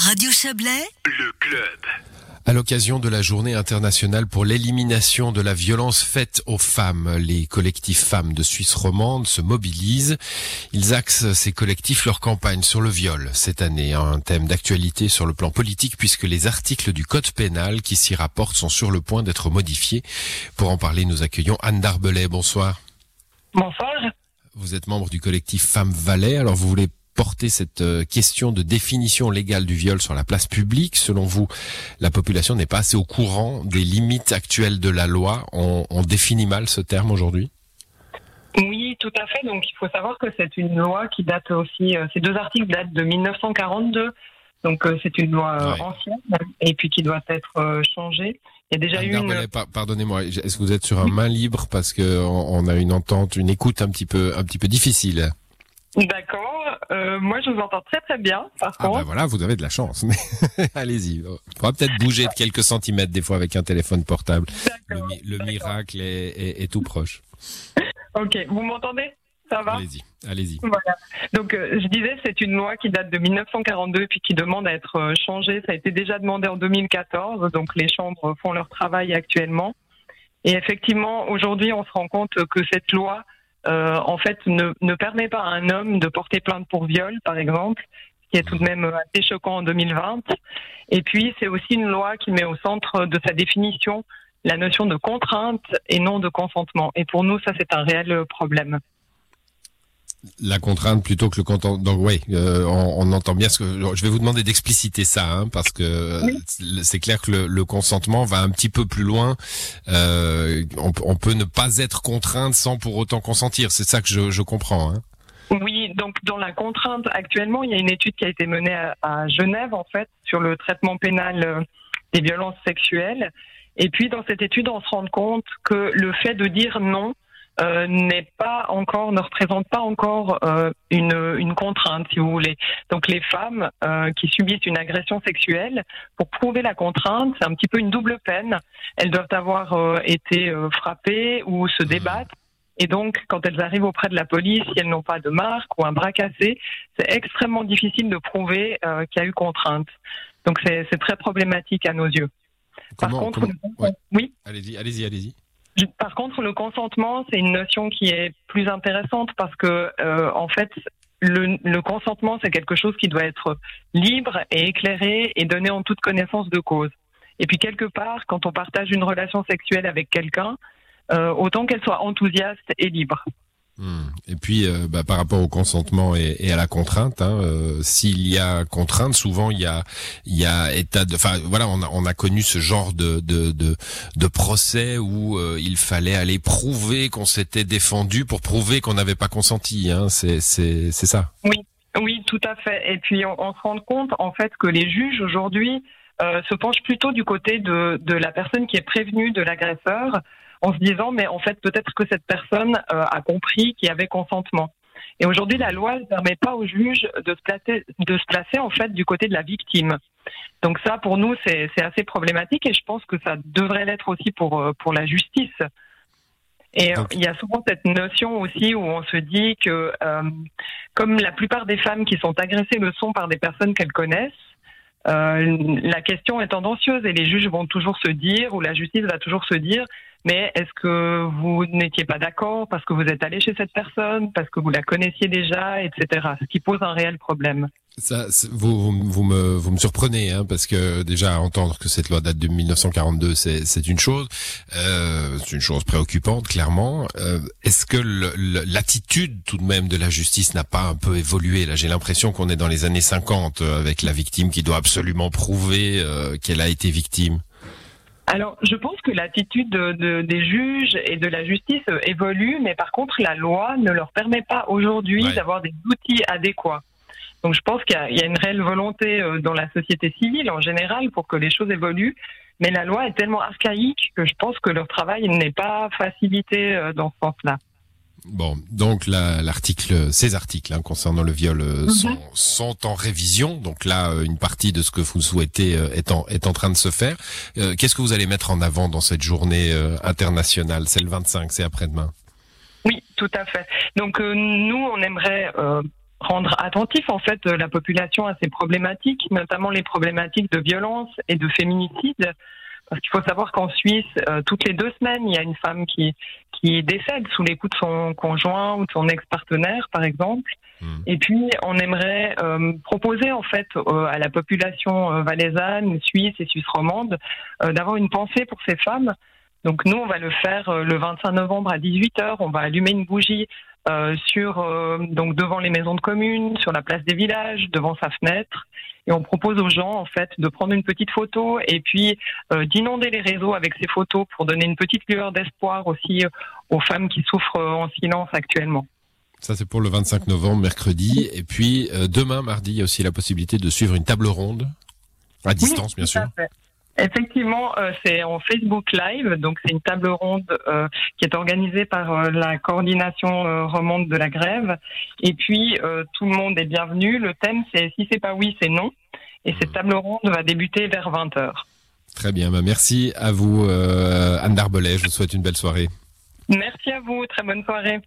Radio Chablais, Le club. À l'occasion de la journée internationale pour l'élimination de la violence faite aux femmes, les collectifs femmes de Suisse romande se mobilisent. Ils axent ces collectifs leur campagne sur le viol cette année, un thème d'actualité sur le plan politique puisque les articles du code pénal qui s'y rapportent sont sur le point d'être modifiés. Pour en parler, nous accueillons Anne Darbelet. Bonsoir. Bonsoir. Vous êtes membre du collectif Femmes Valais. Alors vous voulez porter cette euh, question de définition légale du viol sur la place publique. Selon vous, la population n'est pas assez au courant des limites actuelles de la loi. On, on définit mal ce terme aujourd'hui? Oui, tout à fait. Donc, il faut savoir que c'est une loi qui date aussi. euh, ces deux articles datent de 1942. Donc, euh, c'est une loi euh, Ouais. ancienne et puis qui doit être changée. Il y a déjà eu une. Pardonnez-moi, est-ce que vous êtes sur un main libre parce que on, on a une entente, une écoute un petit peu, un petit peu difficile? D'accord. Euh, moi, je vous entends très très bien. Par Ah contre, ben voilà, vous avez de la chance. Mais allez-y. Il faudra peut-être bouger de quelques centimètres des fois avec un téléphone portable. Le, mi- miracle est, est- est tout proche. ok. Vous m'entendez? Ça va? Allez-y, allez-y. Voilà. Donc, euh, je disais, c'est une loi qui date de 1942 puis qui demande à être euh, changée. Ça a été déjà demandé en 2014. Donc, les chambres font leur travail actuellement. Et effectivement, aujourd'hui, on se rend compte que cette loi, en fait, ne, ne permet pas à un homme de porter plainte pour viol, par exemple, ce qui est tout de même assez choquant en 2020. Et puis, c'est aussi une loi qui met au centre de sa définition la notion de contrainte et non de consentement. Et pour nous, ça, c'est un réel problème. La contrainte plutôt que le content. Donc oui, euh, on, on entend bien ce que je vais vous demander d'expliciter ça, hein, parce que Oui. c'est clair que le, le consentement va un petit peu plus loin. Euh, on, on peut ne pas être contrainte sans pour autant consentir. C'est ça que je, je comprends. Hein. Oui, donc dans la contrainte actuellement, il y a une étude qui a été menée à, à Genève en fait sur le traitement pénal euh, des violences sexuelles. Et puis dans cette étude, on se rend compte que le fait de dire non euh, n'est pas encore, ne représente pas encore euh, une, une contrainte, si vous voulez. Donc les femmes euh, qui subissent une agression sexuelle, pour prouver la contrainte, c'est un petit peu une double peine. Elles doivent avoir été frappées ou se débattre. Et donc, quand elles arrivent auprès de la police, si elles n'ont pas de marque ou un bras cassé, c'est extrêmement difficile de prouver qu'il y a eu contrainte. Donc, c'est très problématique à nos yeux. Par contre, comment- le- ouais. oui. Allez-y, allez-y, allez-y. Par contre, le consentement, c'est une notion qui est plus intéressante parce que, euh, en fait, le, le consentement, c'est quelque chose qui doit être libre et éclairé et donné en toute connaissance de cause. Et puis, quelque part, quand on partage une relation sexuelle avec quelqu'un, euh, autant qu'elle soit enthousiaste et libre. Et puis, euh, bah, par rapport au consentement et, à la contrainte, hein, euh, s'il y a contrainte, souvent il y a, il y a état de, enfin voilà, on a, on a connu ce genre de de de, de procès où euh, il fallait aller prouver qu'on s'était défendu pour prouver qu'on n'avait pas consenti. Hein, c'est c'est c'est ça. Oui, tout à fait. Et puis on, on se rend compte en fait que les juges aujourd'hui se penchent plutôt du côté de, de la personne qui est prévenue de l'agresseur, en se disant mais en fait peut-être que cette personne euh, a compris qu'il y avait consentement. Et aujourd'hui la loi ne permet pas aux juges de se placer, de se placer en fait du côté de la victime. Donc ça pour nous c'est c'est assez problématique et je pense que ça devrait l'être aussi pour euh, pour la justice. Et Donc- il y a souvent cette notion aussi où on se dit que euh, comme la plupart des femmes qui sont agressées le sont par des personnes qu'elles connaissent, euh, la question est tendancieuse et les juges vont toujours se dire, ou la justice va toujours se dire, mais est-ce que vous n'étiez pas d'accord parce que vous êtes allé chez cette personne, parce que vous la connaissiez déjà, etc. Ce qui pose un réel problème. Ça, vous, vous, me, vous me surprenez, hein, parce que déjà entendre que cette loi date de 1942, c'est, une chose, euh, c'est une chose préoccupante, clairement. Euh, est-ce que l'attitude tout de même de la justice n'a pas un peu évolué? Là, j'ai l'impression qu'on est dans les années 50 euh, avec la victime qui doit absolument prouver euh, qu'elle a été victime. Alors, je pense que l'attitude de- de- des juges et de la justice euh, évolue, mais par contre, la loi ne leur permet pas aujourd'hui Ouais. d'avoir des outils adéquats. Donc, je pense qu'il y, y a une réelle volonté euh, dans la société civile en général pour que les choses évoluent, mais la loi est tellement archaïque que je pense que leur travail n'est pas facilité euh, dans ce sens-là. Bon, donc la- l'article, ces articles hein, concernant le viol euh, Mhm. sont, sont en révision. Donc là, euh, une partie de ce que vous souhaitez euh, est, en, est en train de se faire. Euh, Qu'est-ce que vous allez mettre en avant dans cette journée internationale? C'est le 25, c'est après-demain. Oui, tout à fait. Donc, nous, on aimerait rendre attentif en fait la population à ces problématiques, notamment les problématiques de violence et de féminicide. Parce qu'il faut savoir qu'en Suisse, euh, toutes les deux semaines, il y a une femme qui, qui décède sous les coups de son conjoint ou de son ex-partenaire, par exemple. Hmm. Et puis, on aimerait euh, proposer en fait euh, à la population valaisanne, suisse et suisse romande d'avoir une pensée pour ces femmes. Donc nous, on va le faire le 25 novembre à 18h. On va allumer une bougie euh, sur euh, donc devant les maisons de communes, sur la place des villages, devant sa fenêtre. Et on propose aux gens en fait de prendre une petite photo et puis euh, d'inonder les réseaux avec ces photos pour donner une petite lueur d'espoir aussi aux femmes qui souffrent en silence actuellement. Ça, c'est pour le 25 novembre, mercredi. Et puis, demain, mardi, il y a aussi la possibilité de suivre une table ronde, à distance, bien sûr. Effectivement, euh, c'est en Facebook Live, donc c'est une table ronde euh, qui est organisée par euh, la coordination romande de la grève. Et puis tout le monde est bienvenu. Le thème c'est si c'est pas oui, c'est non. Et cette table ronde va débuter vers 20 h Très bien, bah, merci à vous Anne Darbelet. Je vous souhaite une belle soirée. Merci à vous, très bonne soirée.